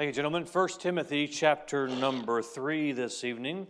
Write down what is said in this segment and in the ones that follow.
Thank you, gentlemen. 1 Timothy chapter number 3 this evening.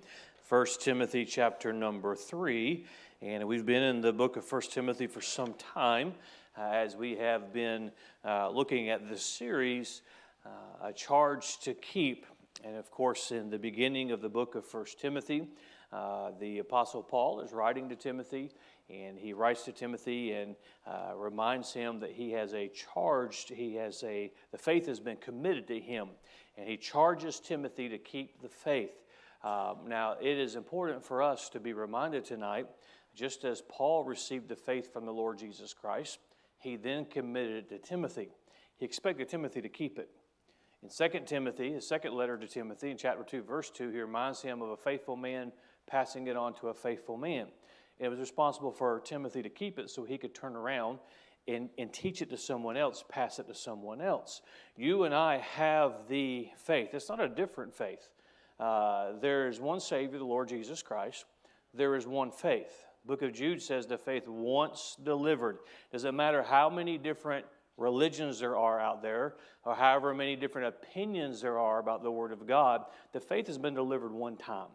1 Timothy chapter number 3. And we've been in the book of 1 Timothy for some time uh, as we have been uh, looking at this series, uh, A Charge to Keep. And of course, in the beginning of the book of 1 Timothy, uh, the Apostle Paul is writing to Timothy and he writes to Timothy and uh, reminds him that he has a charge, he has a, the faith has been committed to him. And he charges Timothy to keep the faith. Um, now, it is important for us to be reminded tonight, just as Paul received the faith from the Lord Jesus Christ, he then committed it to Timothy. He expected Timothy to keep it. In 2 Timothy, his second letter to Timothy, in chapter 2, verse 2, he reminds him of a faithful man passing it on to a faithful man. It was responsible for Timothy to keep it so he could turn around and, and teach it to someone else, pass it to someone else. You and I have the faith. It's not a different faith. Uh, there is one Savior, the Lord Jesus Christ. There is one faith. Book of Jude says the faith once delivered. Doesn't matter how many different religions there are out there, or however many different opinions there are about the Word of God, the faith has been delivered one time.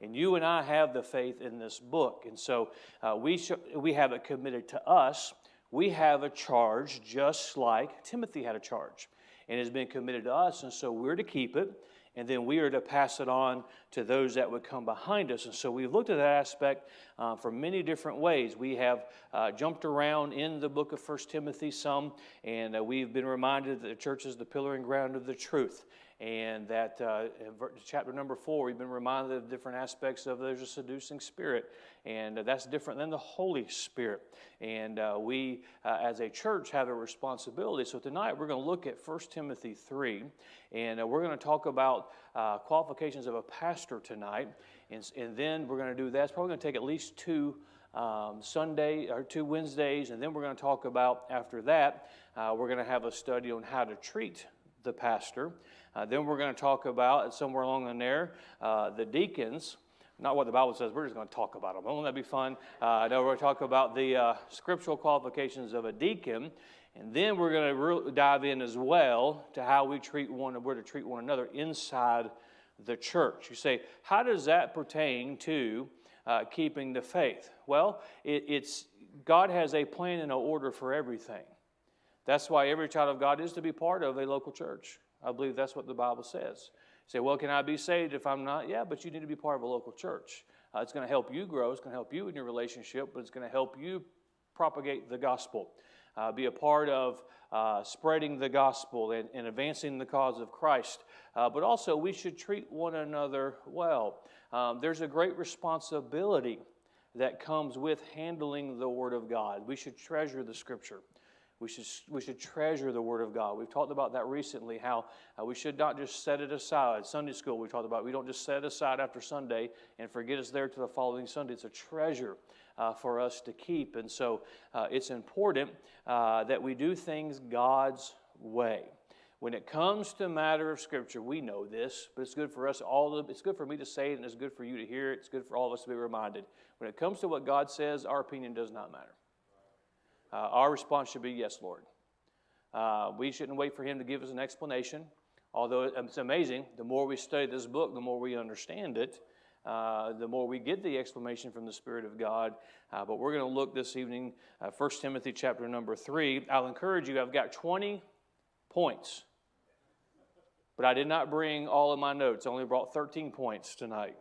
And you and I have the faith in this book. And so uh, we, sh- we have it committed to us. We have a charge just like Timothy had a charge. And it's been committed to us. And so we're to keep it. And then we are to pass it on to those that would come behind us. And so we've looked at that aspect uh, from many different ways. We have uh, jumped around in the book of First Timothy some, and uh, we've been reminded that the church is the pillar and ground of the truth and that uh, chapter number four, we've been reminded of different aspects of there's a seducing spirit, and uh, that's different than the Holy Spirit. And uh, we, uh, as a church, have a responsibility. So tonight we're going to look at 1 Timothy 3, and uh, we're going to talk about uh, qualifications of a pastor tonight. And, and then we're going to do that. It's probably going to take at least two. Um, Sunday or two Wednesdays, and then we're going to talk about after that. we're going to have a study on how to treat the pastor. Uh, then we're going to talk about, somewhere along in there, uh, the deacons. Not what the Bible says, we're just going to talk about them. Won't that be fun? Uh, now we're going to talk about the uh, scriptural qualifications of a deacon. And then we're going to re- dive in as well to how we treat one, we're to treat one another inside the church. You say, how does that pertain to uh, keeping the faith? Well, it, it's God has a plan and an order for everything. That's why every child of God is to be part of a local church. I believe that's what the Bible says. You say, well, can I be saved if I'm not? Yeah, but you need to be part of a local church. Uh, it's going to help you grow. It's going to help you in your relationship, but it's going to help you propagate the gospel. Uh, be a part of uh, spreading the gospel and, and, advancing the cause of Christ. Uh, but also, we should treat one another well. Um, there's a great responsibility that comes with handling the Word of God. We should treasure the Scripture. We should, we should treasure the Word of God. We've talked about that recently, how uh, we should not just set it aside. Sunday school, we talked about we don't just set it aside after Sunday and forget it's there to the following Sunday. It's a treasure uh, for us to keep. And so uh, it's important uh, that we do things God's way. When it comes to matter of Scripture, we know this, but it's good for us all. To, it's good for me to say it, and it's good for you to hear it. It's good for all of us to be reminded. When it comes to what God says, our opinion does not matter. Uh, our response should be, Yes, Lord. Uh, we shouldn't wait for Him to give us an explanation. Although it's amazing, the more we study this book, the more we understand it, uh, the more we get the explanation from the Spirit of God. Uh, but we're going to look this evening, uh, 1 Timothy chapter number 3. I'll encourage you, I've got 20 points. But I did not bring all of my notes. I only brought 13 points tonight.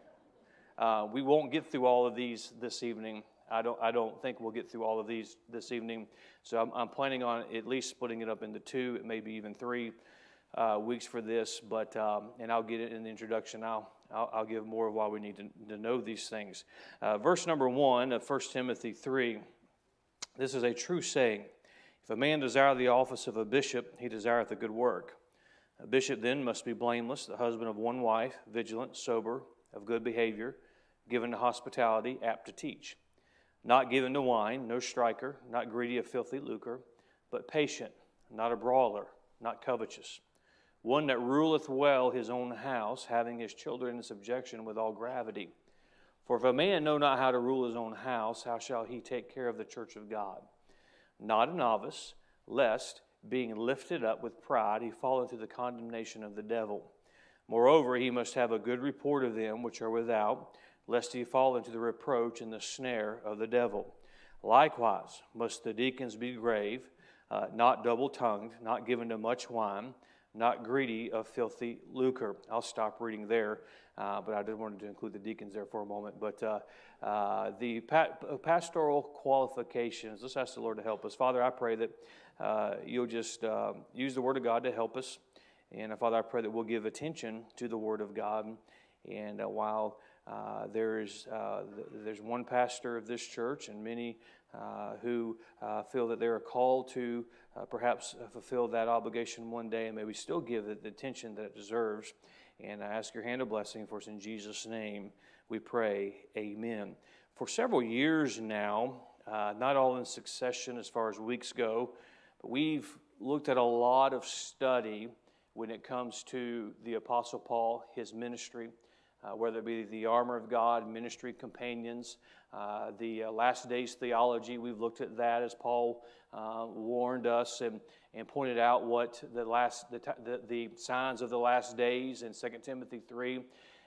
Uh, we won't get through all of these this evening. I don't, I don't think we'll get through all of these this evening. So I'm, I'm planning on at least splitting it up into two, maybe even three uh, weeks for this. But um, and I'll get it in the introduction. I'll I'll, I'll give more of why we need to, to know these things. Uh, verse number one of 1 Timothy three. This is a true saying. If a man desire the office of a bishop, he desireth a good work. A bishop then must be blameless, the husband of one wife, vigilant, sober, of good behavior, given to hospitality, apt to teach not given to wine, no striker, not greedy of filthy lucre, but patient, not a brawler, not covetous. One that ruleth well his own house, having his children in subjection with all gravity. For if a man know not how to rule his own house, how shall he take care of the church of God? Not a novice, lest, being lifted up with pride, he fall into the condemnation of the devil. Moreover, he must have a good report of them which are without, lest he fall into the reproach and the snare of the devil. Likewise, must the deacons be grave, uh, not double tongued, not given to much wine, not greedy of filthy lucre. I'll stop reading there, uh, but I did want to include the deacons there for a moment. But uh, uh the pa- pastoral qualifications, let's ask the Lord to help us. Father, I pray that uh, you'll just uh, use the Word of God to help us. And Father, I pray that we'll give attention to the Word of God. And while uh, there's, uh, there's one pastor of this church and many uh, who uh, feel that they're called to uh, perhaps fulfill that obligation one day, and may we still give it the attention that it deserves. And I ask your hand of blessing for us in Jesus' name. We pray, Amen. For several years now, uh, not all in succession as far as weeks go, but we've looked at a lot of study when it comes to the Apostle Paul, his ministry uh, whether it be the armor of God, ministry companions, uh, the uh, last days theology. We've looked at that as Paul uh, warned us and, and pointed out what the last the, the, the signs of the last days in 2 Timothy 3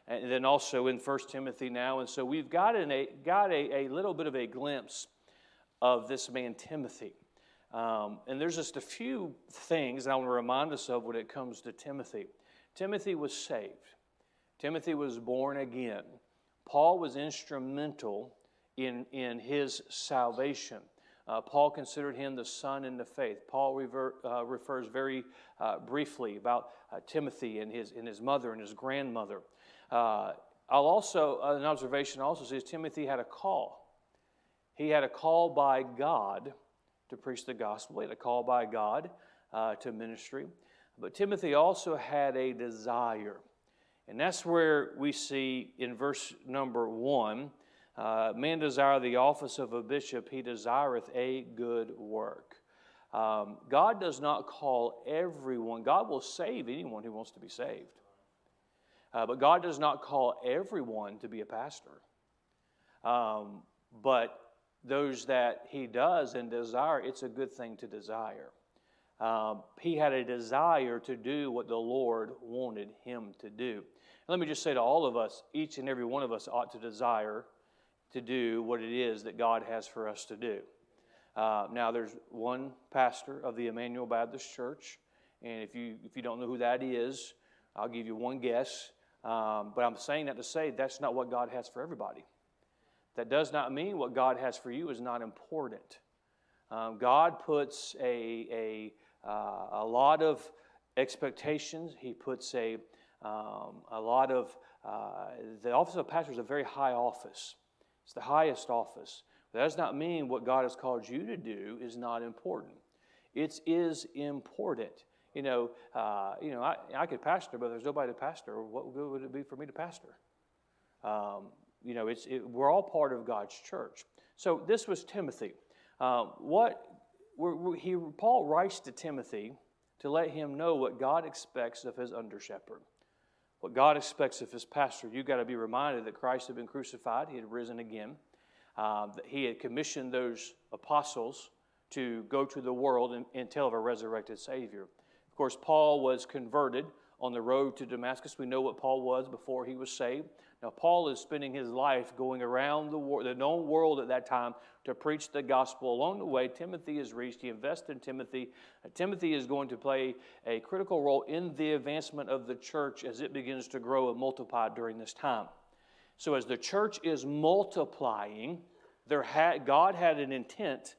and then also in 1 Timothy now. And so we've got, a, got a, a little bit of a glimpse of this man Timothy. Um, and there's just a few things I want to remind us of when it comes to Timothy. Timothy was saved. Timothy was born again. Paul was instrumental in, in his salvation. Uh, Paul considered him the son in the faith. Paul rever, uh, refers very uh, briefly about uh, Timothy and his, and his mother and his grandmother. Uh, I'll also, uh, an observation also says Timothy had a call. He had a call by God to preach the gospel, he had a call by God to ministry. But Timothy also had a desire. And that's where we see in verse number one uh, man desire the office of a bishop, he desireth a good work. Um, God does not call everyone, God will save anyone who wants to be saved. Uh, but God does not call everyone to be a pastor. Um, but those that He does and desire, it's a good thing to desire. Um, he had a desire to do what the Lord wanted him to do. Let me just say to all of us, each and every one of us ought to desire to do what it is that God has for us to do. Uh, now, there's one pastor of the Emmanuel Baptist Church, and if you if you don't know who that is, I'll give you one guess. Um, but I'm saying that to say that's not what God has for everybody. That does not mean what God has for you is not important. Um, God puts a, a uh, a lot of expectations. He puts a, um, a lot of, uh, the office of pastor is a very high office. It's the highest office. That does not mean what God has called you to do is not important. It is important. You know, uh, you know, I, I could pastor, but there's nobody to pastor. What good would it be for me to pastor? Um, you know, it's, it, we're all part of God's church. So this was Timothy. Uh, what he, Paul writes to Timothy to let him know what God expects of his under shepherd, what God expects of his pastor. You've got to be reminded that Christ had been crucified, he had risen again, uh, that he had commissioned those apostles to go to the world and, and tell of a resurrected Savior. Of course, Paul was converted on the road to Damascus. We know what Paul was before he was saved. Now, Paul is spending his life going around the, world, the known world at that time to preach the gospel. Along the way, Timothy is reached. He invests in Timothy. Uh, Timothy is going to play a critical role in the advancement of the church as it begins to grow and multiply during this time. So, as the church is multiplying, there had, God had an intent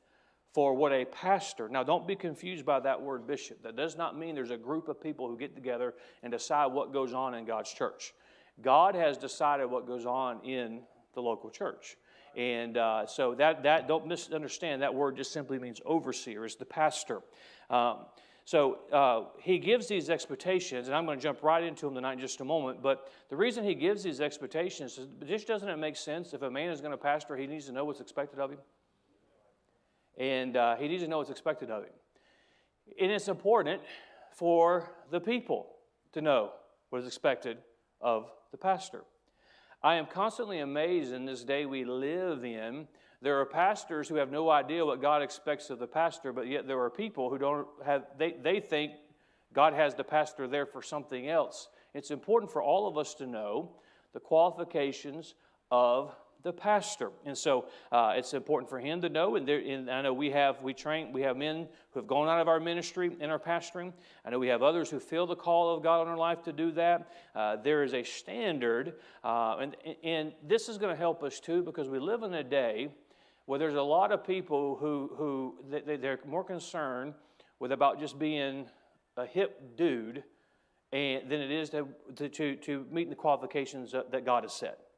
for what a pastor. Now, don't be confused by that word bishop. That does not mean there's a group of people who get together and decide what goes on in God's church. God has decided what goes on in the local church. And uh, so that, that, don't misunderstand, that word just simply means overseer, is the pastor. Um, so uh, he gives these expectations, and I'm going to jump right into them tonight in just a moment. But the reason he gives these expectations is just doesn't it make sense? If a man is going to pastor, he needs to know what's expected of him. And uh, he needs to know what's expected of him. And it's important for the people to know what is expected of the pastor. I am constantly amazed in this day we live in There are pastors who have no idea what God expects of the pastor, but yet there are people who don't have, they, they think God has the pastor there for something else. It's important for all of us to know the qualifications of the pastor. And so uh, it's important for him to know. And, there, and, I know we have we train we have men who have gone out of our ministry in our pastoring. I know we have others who feel the call of God on our life to do that. Uh, there is a standard, uh, and and this is going to help us too because we live in a day where there's a lot of people who who they, they're more concerned with about just being a hip dude and than it is to, to, to meet the qualifications that God has set.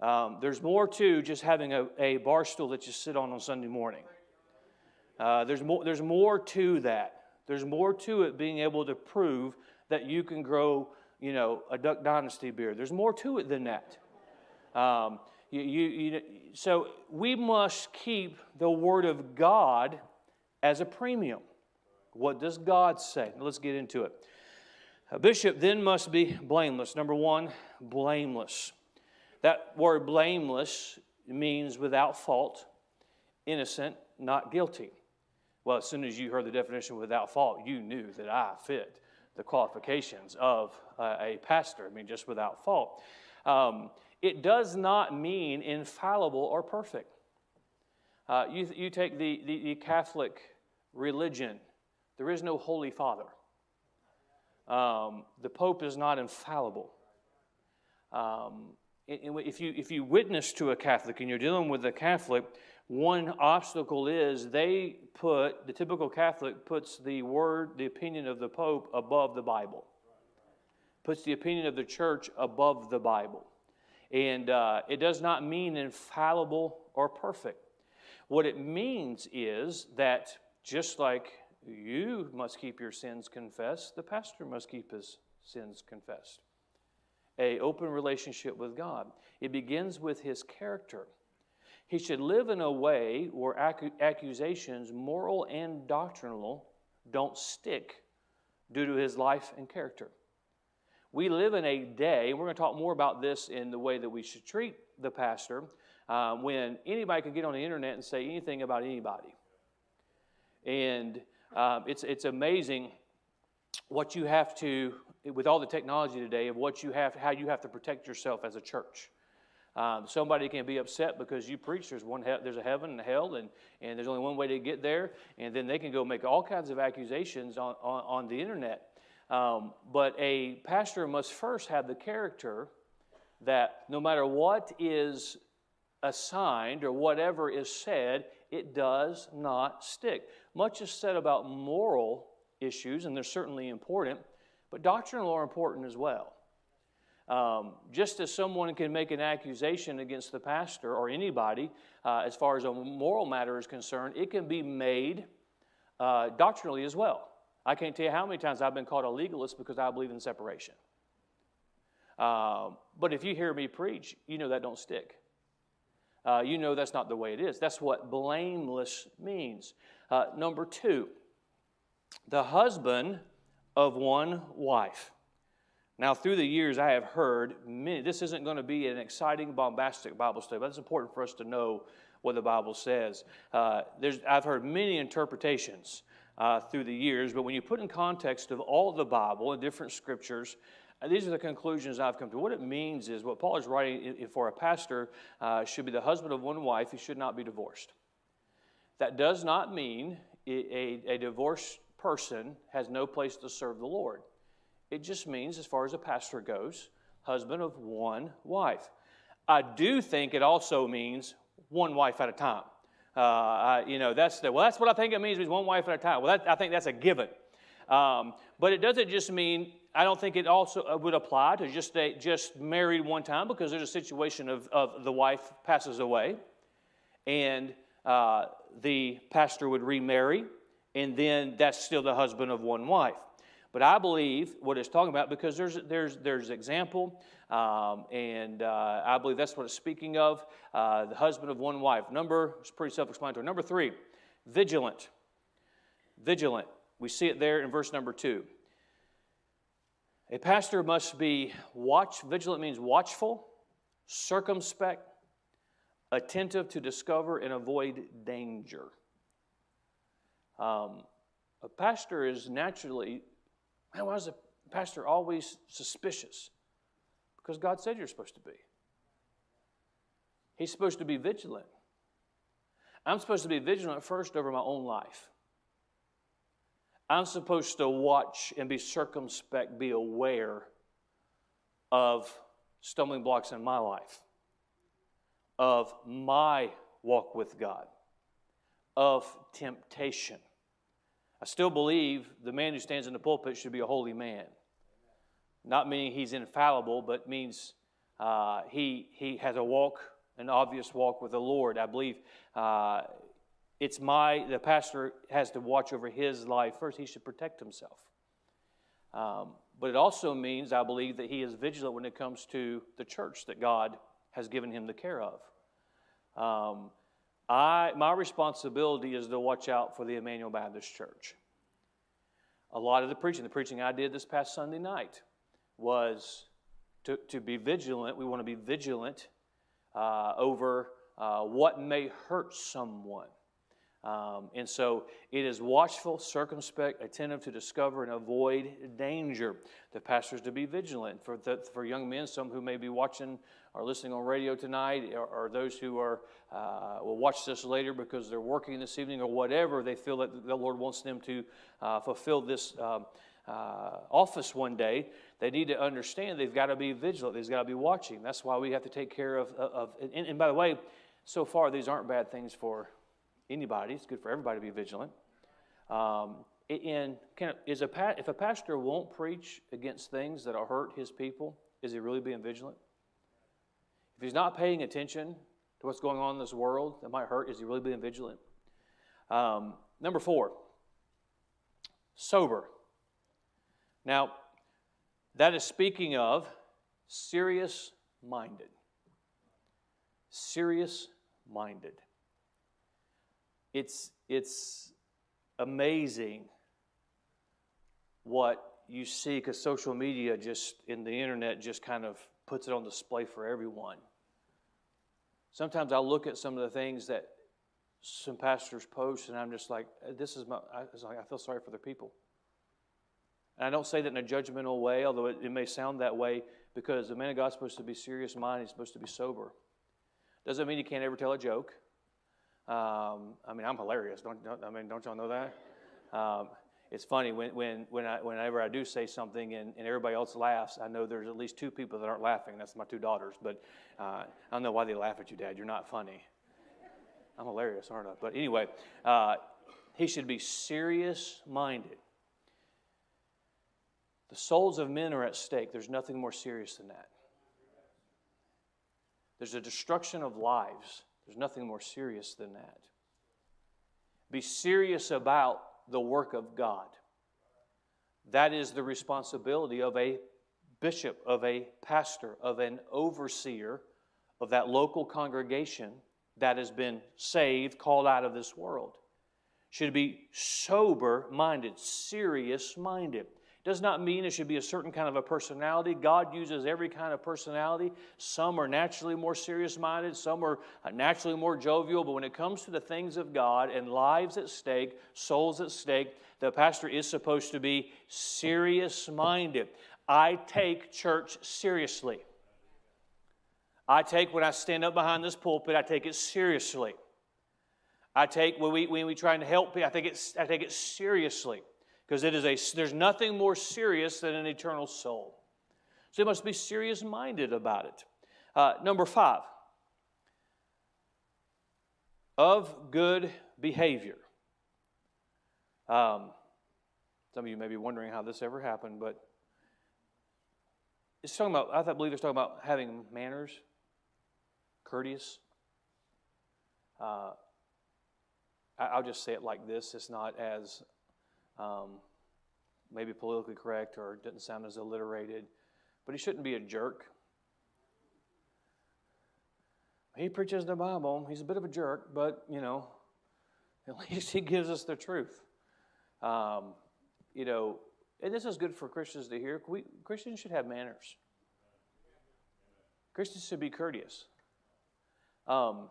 Um, there's more to just having a, a bar stool that you sit on on Sunday morning. Uh, there's, more, there's more to that. There's more to it being able to prove that you can grow, you know, a Duck Dynasty beer. There's more to it than that. Um, you, you, you, so we must keep the Word of God as a premium. What does God say? Let's get into it. A bishop then must be blameless. Number one, blameless. That word blameless means without fault, innocent, not guilty. Well, as soon as you heard the definition without fault, you knew that I fit the qualifications of a pastor. I mean, just without fault. Um, it does not mean infallible or perfect. Uh, you, you take the, the, the, Catholic religion, there is no Holy Father. Um, the Pope is not infallible. Um, if you, if you witness to a Catholic and you're dealing with a Catholic, one obstacle is they put, the typical Catholic puts the word, the opinion of the Pope above the Bible, puts the opinion of the church above the Bible. And uh, it does not mean infallible or perfect. What it means is that just like you must keep your sins confessed, the pastor must keep his sins confessed a open relationship with God. It begins with his character. He should live in a way where accusations, moral and doctrinal, don't stick due to his life and character. We live in a day, and we're going to talk more about this in the way that we should treat the pastor, uh, when anybody can get on the internet and say anything about anybody. And uh, it's, it's amazing what you have to with all the technology today of what you have, how you have to protect yourself as a church. Um, somebody can be upset because you preach there's one he- there's a heaven and a hell and, and there's only one way to get there and then they can go make all kinds of accusations on, on, on the internet um, but a pastor must first have the character that no matter what is assigned or whatever is said it does not stick much is said about moral issues and they're certainly important but doctrinal are important as well. Um, just as someone can make an accusation against the pastor or anybody, uh, as far as a moral matter is concerned, it can be made uh, doctrinally as well. I can't tell you how many times I've been called a legalist because I believe in separation. Uh, but if you hear me preach, you know that don't stick. Uh, you know that's not the way it is. That's what blameless means. Uh, number two, the husband of one wife. Now, through the years, I have heard many, this isn't going to be an exciting, bombastic Bible study, but it's important for us to know what the Bible says. Uh, I've heard many interpretations uh, through the years, but when you put in context of all of the Bible and different scriptures, uh, these are the conclusions I've come to. What it means is what Paul is writing for a pastor uh, should be the husband of one wife, he should not be divorced. That does not mean a, a, a divorce person has no place to serve the Lord. It just means, as far as a pastor goes, husband of one wife. I do think it also means one wife at a time. Uh, I, you know, that's the, well, that's what I think it means, means one wife at a time. Well, that, I think that's a given. Um, but it doesn't just mean, I don't think it also uh, would apply to just a, just married one time because there's a situation of, of the wife passes away and uh, the pastor would remarry and then that's still the husband of one wife. But I believe what it's talking about because there's there's there's example, um, and uh, I believe that's what it's speaking of. Uh, the husband of one wife. Number it's pretty self-explanatory. Number three, vigilant. Vigilant. We see it there in verse number two. A pastor must be watch. Vigilant means watchful, circumspect, attentive to discover and avoid danger. Um, a pastor is naturally, man, why is a pastor always suspicious? Because God said you're supposed to be. He's supposed to be vigilant. I'm supposed to be vigilant first over my own life. I'm supposed to watch and be circumspect, be aware of stumbling blocks in my life, of my walk with God, of temptation. I still believe the man who stands in the pulpit should be a holy man. Not meaning he's infallible, but means uh, he, he has a walk, an obvious walk with the Lord. I believe uh, it's my, the pastor has to watch over his life first. He should protect himself. Um, but it also means, I believe, that he is vigilant when it comes to the church that God has given him the care of. Um, I, my responsibility is to watch out for the Emmanuel Baptist Church. A lot of the preaching, the preaching I did this past Sunday night, was to, to be vigilant. We want to be vigilant uh, over uh, what may hurt someone. Um, and so it is watchful, circumspect, attentive to discover and avoid danger. The pastors to be vigilant. For, the, for young men, some who may be watching or listening on radio tonight, or, or those who are uh, will watch this later because they're working this evening or whatever, they feel that the Lord wants them to uh, fulfill this um, uh, office one day. They need to understand they've got to be vigilant. They've got to be watching. That's why we have to take care of. of and, and by the way, so far these aren't bad things for anybody. It's good for everybody to be vigilant. Um, and can, is a, if a pastor won't preach against things that hurt his people, is he really being vigilant? If he's not paying attention to what's going on in this world that might hurt, is he really being vigilant? Um, number four, sober. Now, that is speaking of serious minded. Serious minded. It's, it's amazing what you see because social media just in the internet just kind of puts it on display for everyone. Sometimes I look at some of the things that some pastors post, and I'm just like, this is my, I, like, I feel sorry for the people. And I don't say that in a judgmental way, although it, it may sound that way, because the man of God's supposed to be serious minded, he's supposed to be sober. Doesn't mean he can't ever tell a joke. Um, I mean, I'm hilarious. Don't, don't, I mean, don't y'all know that? Um, it's funny when, when, when I, whenever I do say something and, and everybody else laughs, I know there's at least two people that aren't laughing. That's my two daughters. But uh, I don't know why they laugh at you, Dad. You're not funny. I'm hilarious, aren't I? But anyway, uh, he should be serious minded. The souls of men are at stake. There's nothing more serious than that. There's a destruction of lives. There's nothing more serious than that. Be serious about the work of God. That is the responsibility of a bishop, of a pastor, of an overseer of that local congregation that has been saved, called out of this world. Should be sober minded, serious minded. Does not mean it should be a certain kind of a personality. God uses every kind of personality. Some are naturally more serious minded, some are uh, naturally more jovial. But when it comes to the things of God and lives at stake, souls at stake, the pastor is supposed to be serious minded. I take church seriously. I take when I stand up behind this pulpit, I take it seriously. I take when we when we try and help people, I take it I take it seriously because it is a there's nothing more serious than an eternal soul. So you must be serious minded about it. Uh, number five, of good behavior. Um, some of you may be wondering how this ever happened, but it's talking about, I believe it's talking about having manners, courteous. Uh, I'll just say it like this it's not as um, maybe politically correct or didn't sound as alliterated, but he shouldn't be a jerk. He preaches the Bible. He's a bit of a jerk, but you know, at least he gives us the truth. Um, you know, and this is good for Christians to hear. We, Christians should have manners. Christians should be courteous. Um,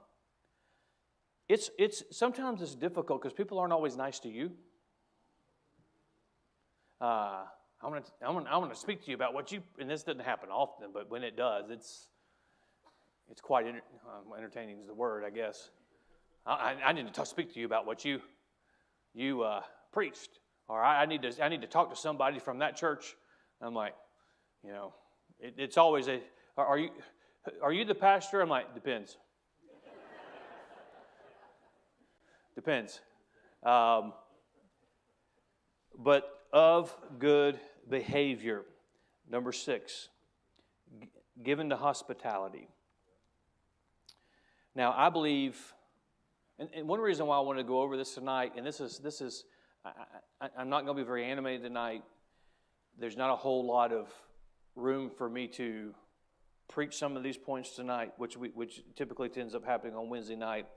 it's, it's, sometimes it's difficult because people aren't always nice to you. Uh, I'm going to I'm gonna, I'm gonna speak to you about what you, and this doesn't happen often, but when it does, it's, it's quite um, entertaining is the word, I guess. I, I need to talk, speak to you about what you, you uh, preached, or I, I, need to, I need to talk to somebody from that church. I'm like, you know, it, it's always a, are you, are you the pastor? I'm like, depends. depends. Um, but of good behavior. Number six, given to hospitality. Now, I believe, and, and, one reason why I want to go over this tonight, and this is, this is I, am not going to be very animated tonight. There's not a whole lot of room for me to preach some of these points tonight, which, we, which typically ends up happening on Wednesday night.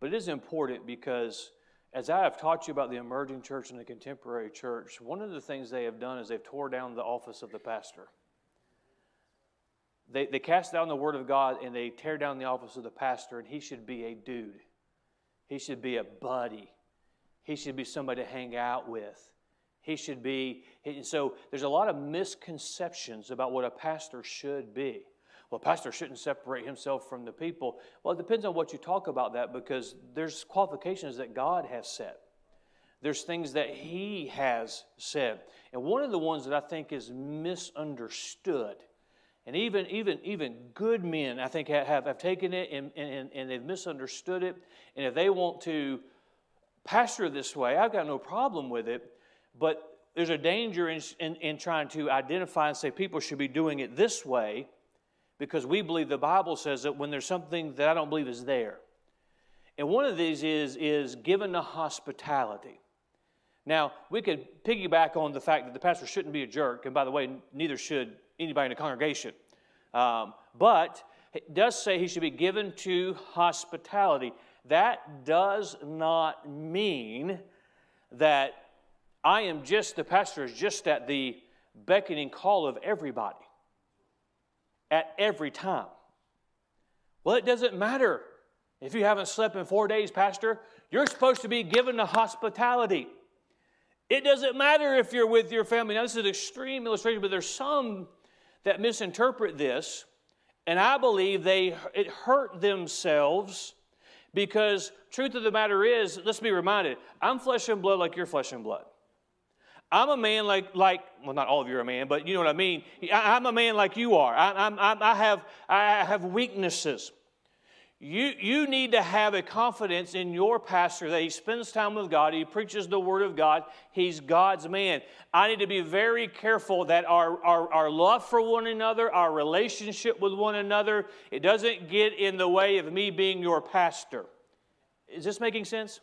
But it is important because as I have taught you about the emerging church and the contemporary church, one of the things they have done is they've tore down the office of the pastor. They, they cast down the word of God and they tear down the office of the pastor, and he should be a dude. He should be a buddy. He should be somebody to hang out with. He should be, so there's a lot of misconceptions about what a pastor should be. Well, pastor shouldn't separate himself from the people. Well, it depends on what you talk about that because there's qualifications that God has set. There's things that He has said. And one of the ones that I think is misunderstood and even, even, even good men, I think, have, have taken it and, and, and they've misunderstood it. And if they want to pastor this way, I've got no problem with it. But there's a danger in, in, in trying to identify and say people should be doing it this way because we believe the Bible says that when there's something that I don't believe is there. And one of these is, is given to hospitality. Now, we could piggyback on the fact that the pastor shouldn't be a jerk, and by the way, neither should anybody in the congregation. Um, but it does say he should be given to hospitality. That does not mean that I am just, the pastor is just at the beckoning call of everybody at every time. Well, it doesn't matter if you haven't slept in four days, Pastor. You're supposed to be given to hospitality. It doesn't matter if you're with your family. Now, this is an extreme illustration, but there's some that misinterpret this, and I believe they it hurt themselves because truth of the matter is, let's be reminded, I'm flesh and blood like you're flesh and blood. I'm a man like, like well, not all of you are a man, but you know what I mean. I, am a man like you are. I, I, I, have, I have weaknesses. You, you need to have a confidence in your pastor that he spends time with God, he preaches the Word of God, he's God's man. I need to be very careful that our, our, our love for one another, our relationship with one another, it doesn't get in the way of me being your pastor. Is this making sense?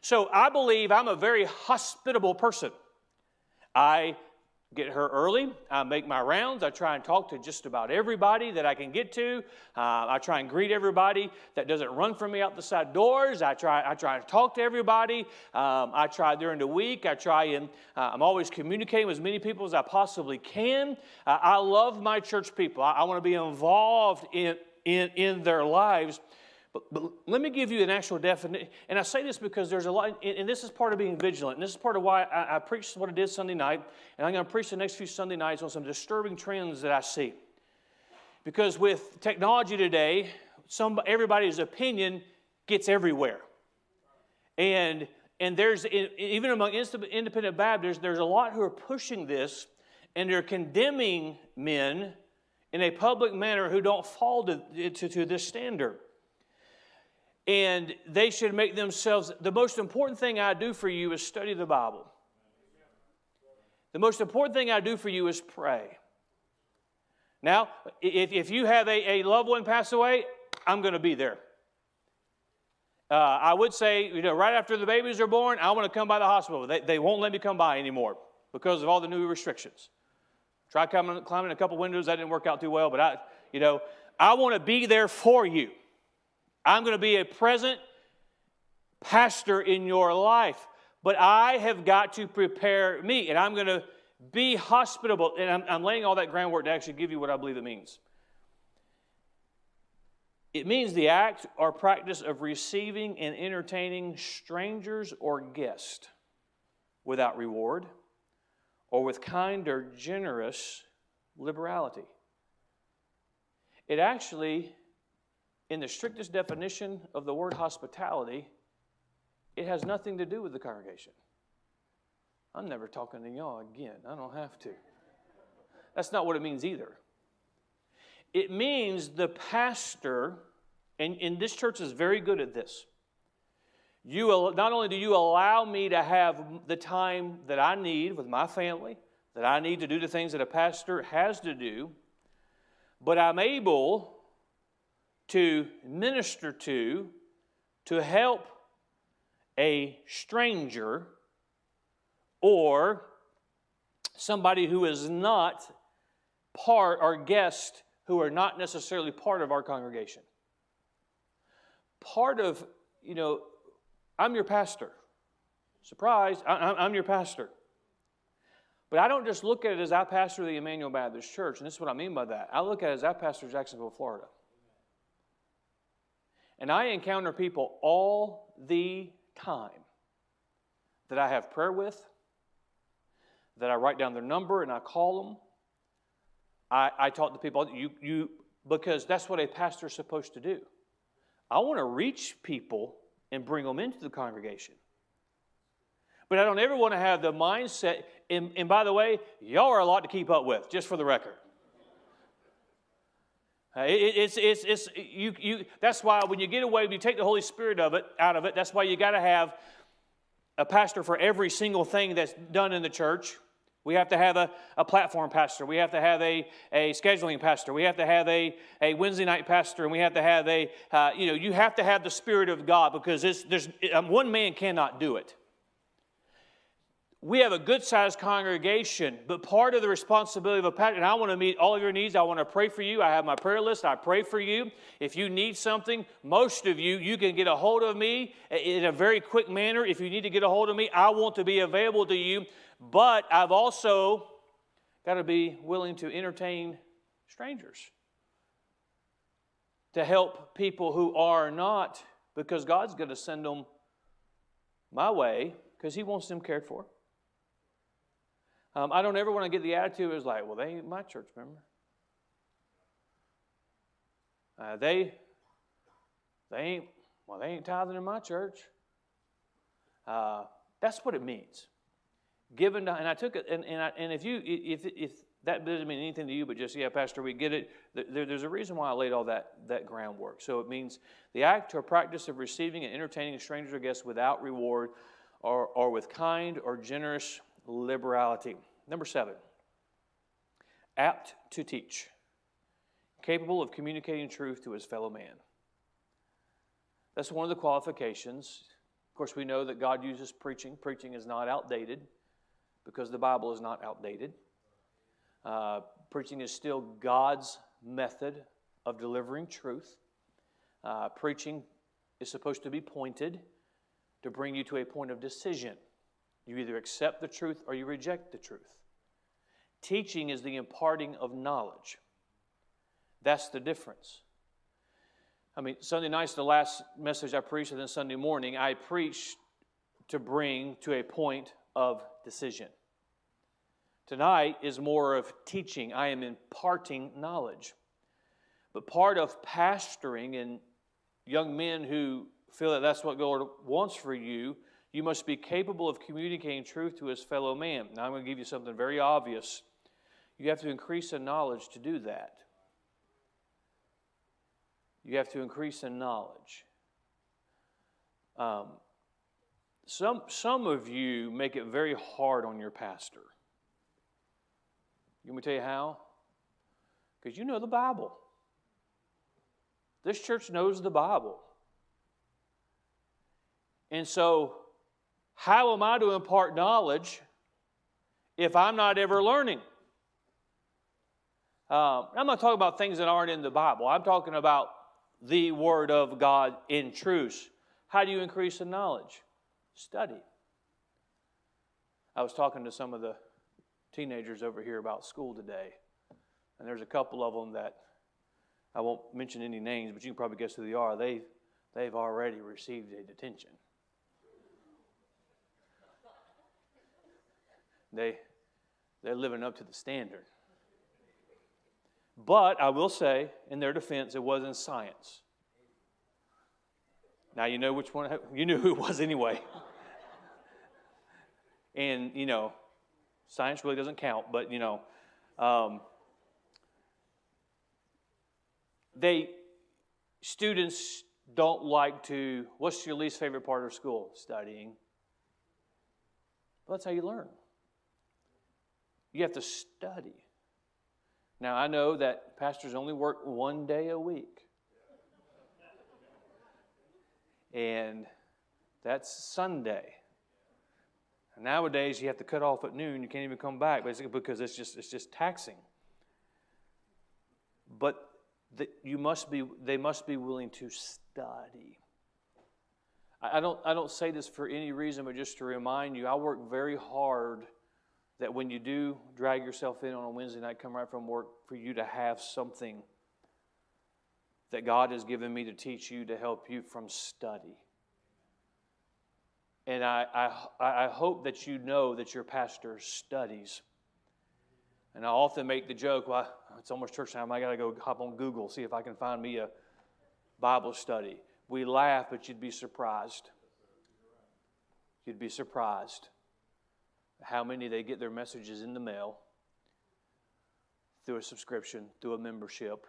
So I believe I'm a very hospitable person. I get her early. I make my rounds. I try and talk to just about everybody that I can get to. Uh, I try and greet everybody that doesn't run from me out the side doors. I try, I try to talk to everybody. Um, I try during the week. I try and uh, I'm always communicating with as many people as I possibly can. Uh, I love my church people. I, I want to be involved in, in, in their lives. But, but, let me give you an actual definition. And I say this because there's a lot, and this is part of being vigilant. And this is part of why I, I preached what I did Sunday night. And I'm going to preach the next few Sunday nights on some disturbing trends that I see. Because with technology today, some, everybody's opinion gets everywhere. And, and there's, even among independent Baptists, there's a lot who are pushing this and they're condemning men in a public manner who don't fall to, to, to this standard and they should make themselves the most important thing I do for you is study the Bible. The most important thing I do for you is pray. Now, if, if you have a, a loved one pass away, I'm going to be there. Uh, I would say, you know, right after the babies are born, I want to come by the hospital. They, they won't let me come by anymore because of all the new restrictions. Try coming, climbing a couple windows, that didn't work out too well, but I, you know, I want to be there for you. I'm going to be a present pastor in your life, but I have got to prepare me, and I'm going to be hospitable. And I'm, I'm laying all that groundwork to actually give you what I believe it means. It means the act or practice of receiving and entertaining strangers or guests without reward or with kind or generous liberality. It actually, in the strictest definition of the word hospitality, it has nothing to do with the congregation. I'm never talking to y'all again. I don't have to. That's not what it means either. It means the pastor, and, and this church is very good at this. You, not only do you allow me to have the time that I need with my family, that I need to do the things that a pastor has to do, but I'm able to minister to, to help a stranger or somebody who is not part or guest who are not necessarily part of our congregation. Part of, you know, I'm your pastor. Surprise, I'm your pastor. But I don't just look at it as I pastor the Emmanuel Baptist Church, and this is what I mean by that. I look at it as I pastor Jacksonville, Florida. And I encounter people all the time that I have prayer with, that I write down their number and I call them. I, I talk to people, you, you, because that's what a pastor is supposed to do. I want to reach people and bring them into the congregation. But I don't ever want to have the mindset, and, and by the way, y'all are a lot to keep up with, just for the record. Uh, it, it's, it's, it's, you, you, that's why when you get away, when you take the Holy Spirit of it, out of it, that's why you got to have a pastor for every single thing that's done in the church. We have to have a, a platform pastor. We have to have a, a scheduling pastor. We have to have a, a Wednesday night pastor. And we have to have a, uh, you know, you have to have the Spirit of God because there's, um, one man cannot do it we have a good sized congregation, but part of the responsibility of a pastor, and I want to meet all of your needs. I want to pray for you. I have my prayer list. I pray for you. If you need something, most of you, you can get a hold of me in a very quick manner. If you need to get a hold of me, I want to be available to you. But I've also got to be willing to entertain strangers, to help people who are not, because God's going to send them my way because He wants them cared for. Um, I don't ever want to get the attitude as like, well, they ain't my church member. Uh, they, they ain't, well, they ain't tithing in my church. Uh, that's what it means. Given, to, and I took it, and, and, I, and if you, if, if that doesn't mean anything to you, but just, yeah, Pastor, we get it. There, there's a reason why I laid all that, that groundwork. So it means the act or practice of receiving and entertaining strangers or guests without reward or, or with kind or generous liberality. Number seven, apt to teach, capable of communicating truth to his fellow man. That's one of the qualifications. Of course, we know that God uses preaching. Preaching is not outdated because the Bible is not outdated. Uh, preaching is still God's method of delivering truth. Uh, preaching is supposed to be pointed to bring you to a point of decision. You either accept the truth or you reject the truth. Teaching is the imparting of knowledge. That's the difference. I mean, Sunday night's the last message I preached, and then Sunday morning I preached to bring to a point of decision. Tonight is more of teaching. I am imparting knowledge. But part of pastoring and young men who feel that that's what God wants for you you must be capable of communicating truth to his fellow man. Now, I'm going to give you something very obvious. You have to increase in knowledge to do that. You have to increase in knowledge. Um, some, some of you make it very hard on your pastor. You want me to tell you how? Because you know the Bible. This church knows the Bible. And so how am I to impart knowledge if I'm not ever learning? Um, I'm not talking about things that aren't in the Bible. I'm talking about the Word of God in truth. How do you increase in knowledge? Study. I was talking to some of the teenagers over here about school today, and there's a couple of them that I won't mention any names, but you can probably guess who they are. They, they've already received a detention. They, they're living up to the standard. But I will say, in their defense, it wasn't science. Now you know which one, you knew who it was anyway. and, you know, science really doesn't count, but, you know, um, they, students don't like to, what's your least favorite part of school? Studying. Well, that's how you learn. You have to study. Now, I know that pastors only work one day a week. And that's Sunday. nowadays, you have to cut off at noon. You can't even come back basically because it's just, it's just taxing. But the, you must be, they must be willing to study. I, I, don't, I don't say this for any reason, but just to remind you, I work very hard that when you do drag yourself in on a Wednesday night, come right from work, for you to have something that God has given me to teach you to help you from study. And I, I, I hope that you know that your pastor studies. And I often make the joke, well, it's almost church time. I got to go hop on Google, see if I can find me a Bible study. We laugh, but you'd be surprised. You'd be surprised how many they get their messages in the mail through a subscription, through a membership.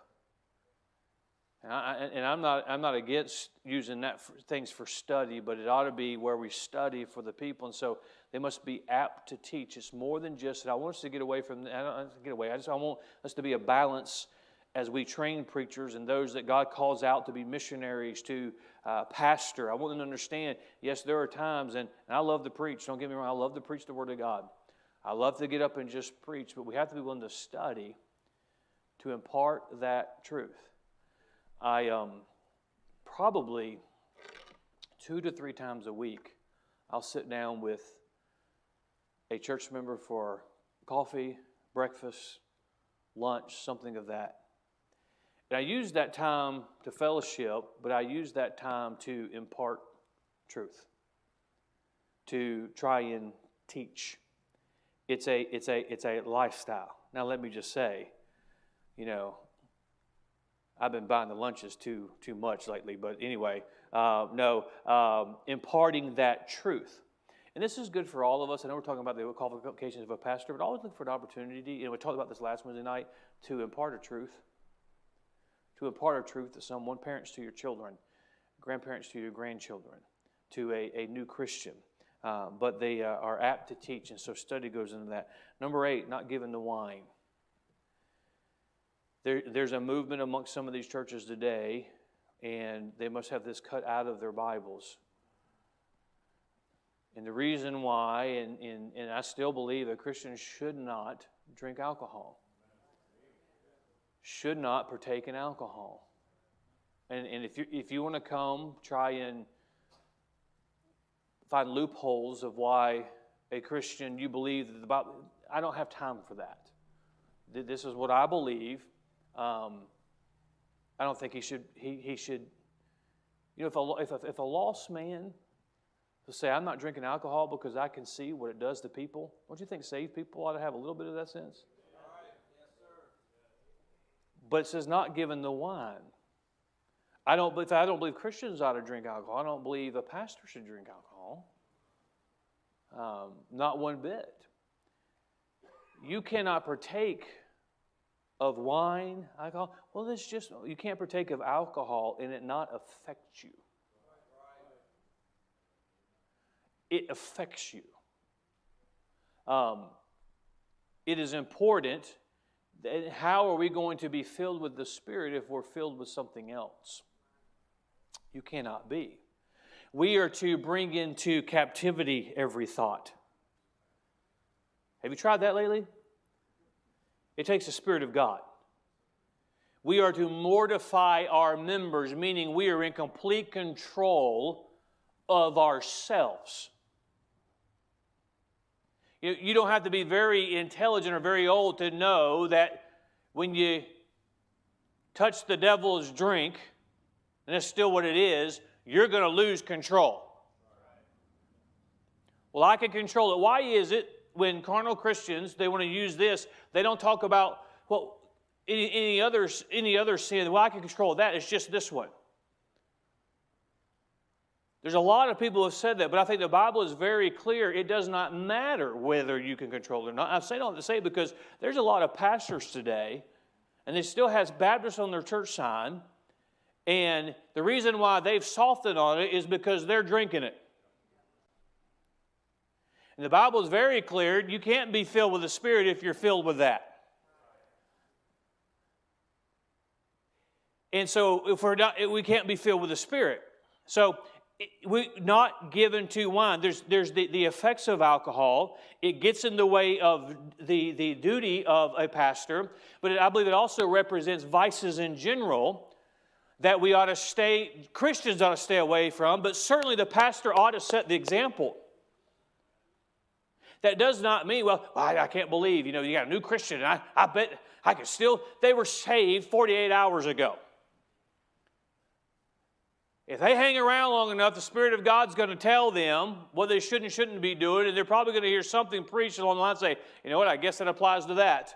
And, I, and I'm, not, I'm not against using that for, things for study, but it ought to be where we study for the people. And so they must be apt to teach. It's more than just that. I want us to get away from, I don't get away. I just I want us to be a balance as we train preachers and those that God calls out to be missionaries, to uh, pastor. I want them to understand yes, there are times, and, and I love to preach. Don't get me wrong, I love to preach the Word of God. I love to get up and just preach, but we have to be willing to study to impart that truth. I um, probably two to three times a week, I'll sit down with a church member for coffee, breakfast, lunch, something of that. And I use that time to fellowship, but I use that time to impart truth, to try and teach. It's a, it's a, it's a lifestyle. Now, let me just say, you know, I've been buying the lunches too, too much lately, but anyway, uh, no, um, imparting that truth. And this is good for all of us. I know we're talking about the qualifications of a pastor, but always look for an opportunity. You know, we talked about this last Wednesday night to impart a truth to impart a truth to someone, parents to your children, grandparents to your grandchildren, to a, a new Christian. Uh, but they uh, are apt to teach, and so study goes into that. Number eight, not given the wine. There, there's a movement amongst some of these churches today, and they must have this cut out of their Bibles. And the reason why, and, and, and I still believe that Christians should not drink alcohol should not partake in alcohol. And, and if, you, if you want to come, try and find loopholes of why a Christian, you believe that the Bible, I don't have time for that. This is what I believe. Um, I don't think he should, he, he should, you know, if a, if a, if a lost man to say, I'm not drinking alcohol because I can see what it does to people, don't you think saved people ought to have a little bit of that sense? But it says not given the wine. I don't believe, I don't believe Christians ought to drink alcohol. I don't believe a pastor should drink alcohol. Um, not one bit. You cannot partake of wine, alcohol. Well, this just, you can't partake of alcohol and it not affect you. It affects you. Um, it is important how are we going to be filled with the Spirit if we're filled with something else? You cannot be. We are to bring into captivity every thought. Have you tried that lately? It takes the Spirit of God. We are to mortify our members, meaning we are in complete control of ourselves. You, you don't have to be very intelligent or very old to know that when you touch the devil's drink, and that's still what it is, you're going to lose control. Well, I can control it. Why is it when carnal Christians they want to use this, they don't talk about well any, any others any other sin. Well, I can control that. It's just this one. There's a lot of people who have said that, but I think the Bible is very clear. It does not matter whether you can control it or not. I say all to say because there's a lot of pastors today, and they still has Baptist on their church sign, and the reason why they've softened on it is because they're drinking it. And the Bible is very clear you can't be filled with the Spirit if you're filled with that. And so if we're not, we can't be filled with the Spirit. So we not given to wine. There's, there's the, the effects of alcohol. It gets in the way of the, the duty of a pastor, but it, I believe it also represents vices in general that we ought to stay, Christians ought to stay away from, but certainly the pastor ought to set the example. That does not mean, well, I, I can't believe, you know, you got a new Christian, and I, I bet I could still, they were saved 48 hours ago. If they hang around long enough, the Spirit of God's going to tell them what they should and shouldn't be doing, and they're probably going to hear something preached along the line and say, you know what, I guess that applies to that.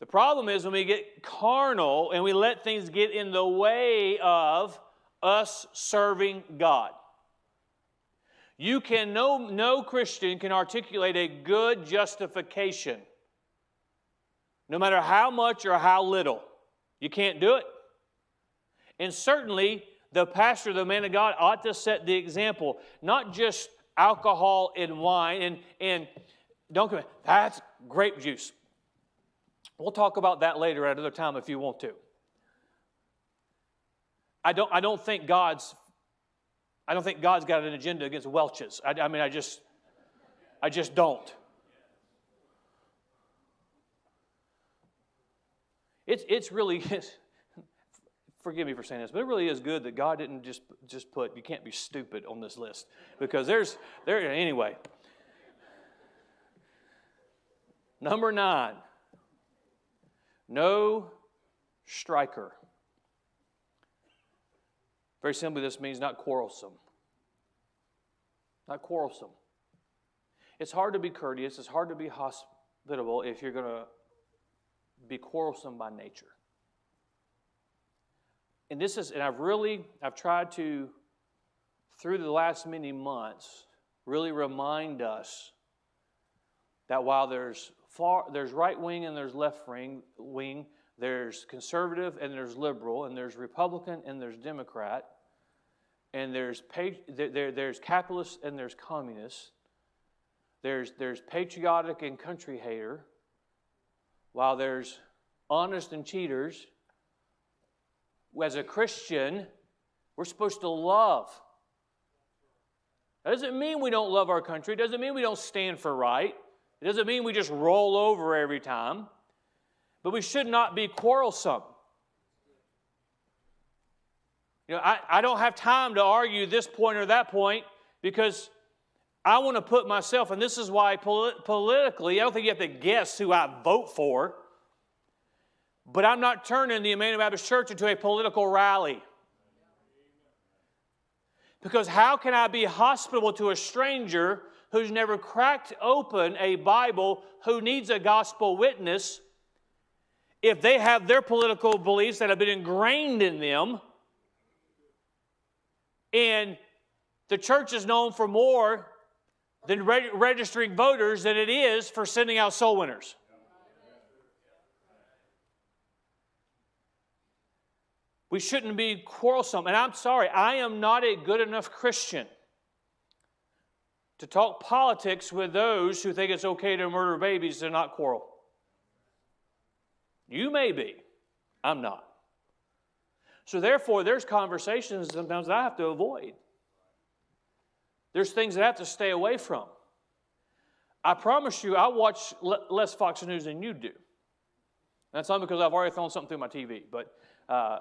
The problem is when we get carnal and we let things get in the way of us serving God. You can, no, no Christian can articulate a good justification, no matter how much or how little. You can't do it. And certainly, the pastor, the man of God, ought to set the example, not just alcohol and wine. And, and don't come in, that's grape juice. We'll talk about that later at another time if you want to. I don't, I don't think God's I don't think God's got an agenda against Welch's. I, I mean, I just, I just don't. It's, it's really, it's, forgive me for saying this, but it really is good that God didn't just, just put, you can't be stupid on this list. Because there's, there, anyway. Number nine, no striker. Very simply, this means not quarrelsome. Not quarrelsome. It's hard to be courteous, it's hard to be hospitable if you're going to be quarrelsome by nature. And this is, and I've really, I've tried to, through the last many months, really remind us that while there's far, there's right wing and there's left wing, wing, there's conservative and there's liberal, and there's Republican and there's Democrat, and there's, there, there's capitalists and there's communists. There's, there's patriotic and country hater, while there's honest and cheaters. As a Christian, we're supposed to love. That doesn't mean we don't love our country. It doesn't mean we don't stand for right. It doesn't mean we just roll over every time. But we should not be quarrelsome. You know, I, I don't have time to argue this point or that point because I want to put myself, and this is why polit- politically, I don't think you have to guess who I vote for, but I'm not turning the Emmanuel Baptist Church into a political rally. Because how can I be hospitable to a stranger who's never cracked open a Bible, who needs a gospel witness, if they have their political beliefs that have been ingrained in them? And the church is known for more than re- registering voters than it is for sending out soul winners. We shouldn't be quarrelsome. And I'm sorry, I am not a good enough Christian to talk politics with those who think it's okay to murder babies and not quarrel. You may be, I'm not. So, therefore, there's conversations sometimes that I have to avoid. There's things that I have to stay away from. I promise you, I watch less Fox News than you do. That's not because I've already thrown something through my TV, but uh,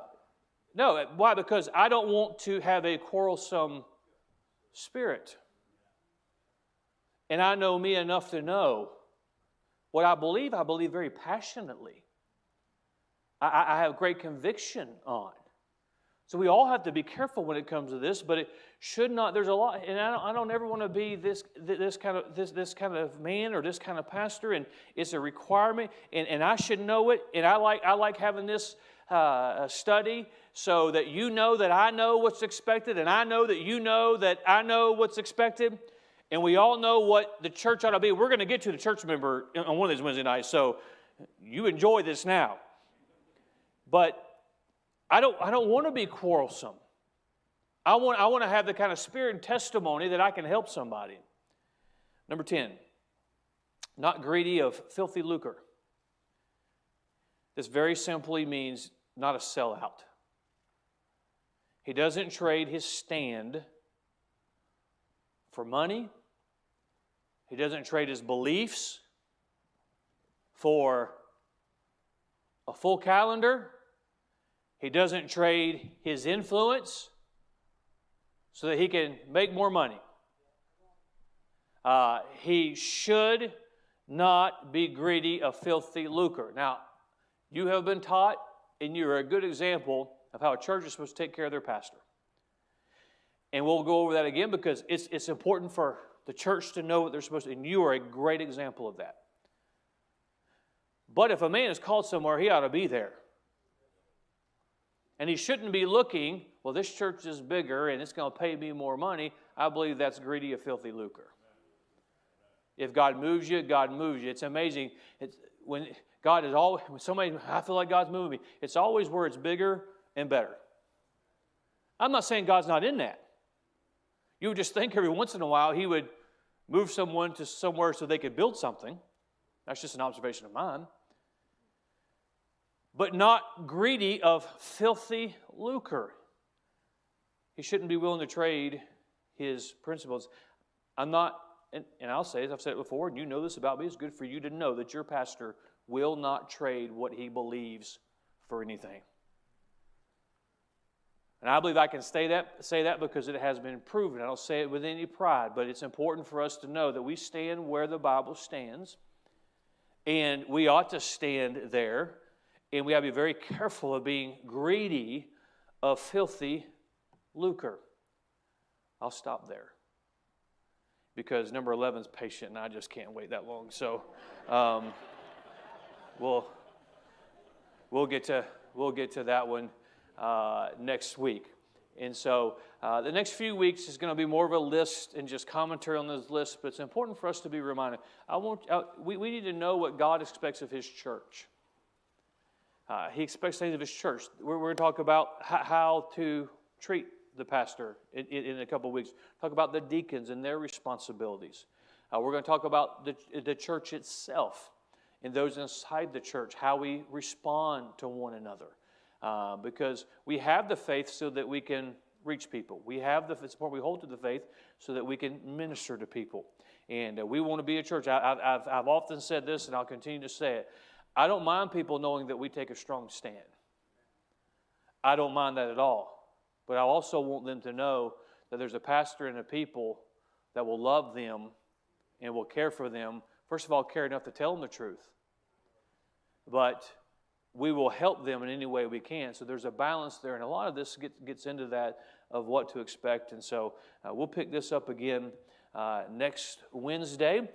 no, why? Because I don't want to have a quarrelsome spirit. And I know me enough to know what I believe, I believe very passionately. I, I I have great conviction on. So we all have to be careful when it comes to this, but it should not. There's a lot, and I don't, I don't ever want to be this this kind of this this kind of man or this kind of pastor, and it's a requirement, and, and I should know it, and I like I like having this uh, study so that you know that I know what's expected, and I know that you know that I know what's expected, and we all know what the church ought to be. We're going to get to the church member on one of these Wednesday nights, so you enjoy this now, but. I don't, I don't want to be quarrelsome. I want, I want to have the kind of spirit and testimony that I can help somebody. Number 10, not greedy of filthy lucre. This very simply means not a sellout. He doesn't trade his stand for money, he doesn't trade his beliefs for a full calendar. He doesn't trade his influence so that he can make more money. Uh, he should not be greedy of filthy lucre. Now, you have been taught, and you're a good example of how a church is supposed to take care of their pastor. And we'll go over that again because it's, it's important for the church to know what they're supposed to, and you are a great example of that. But if a man is called somewhere, he ought to be there. And he shouldn't be looking, well, this church is bigger and it's going to pay me more money. I believe that's greedy of filthy lucre. If God moves you, God moves you. It's amazing. It's, when God is always, when somebody, I feel like God's moving me, it's always where it's bigger and better. I'm not saying God's not in that. You would just think every once in a while he would move someone to somewhere so they could build something. That's just an observation of mine but not greedy of filthy lucre. He shouldn't be willing to trade his principles. I'm not, and, and I'll say, as I've said it before, and you know this about me, it's good for you to know that your pastor will not trade what he believes for anything. And I believe I can say that, say that because it has been proven. I don't say it with any pride, but it's important for us to know that we stand where the Bible stands, and we ought to stand there and we ought to be very careful of being greedy of filthy lucre. I'll stop there because number 11 is patient and I just can't wait that long. So um, we'll, we'll, get to, we'll get to that one uh, next week. And so uh, the next few weeks is going to be more of a list and just commentary on those lists, but it's important for us to be reminded. I want, uh, we, we need to know what God expects of His church. Uh, he expects things of his church. We're, we're going to talk about how to treat the pastor in, in, in, a couple weeks. Talk about the deacons and their responsibilities. Uh, we're going to talk about the, the church itself and those inside the church, how we respond to one another. Uh, because we have the faith so that we can reach people. We have the support, we hold to the faith so that we can minister to people. And uh, we want to be a church. I, have I've often said this, and I'll continue to say it. I don't mind people knowing that we take a strong stand. I don't mind that at all. But I also want them to know that there's a pastor and a people that will love them and will care for them. First of all, care enough to tell them the truth. But we will help them in any way we can. So there's a balance there. And a lot of this gets, gets into that of what to expect. And so uh, we'll pick this up again uh, next Wednesday. And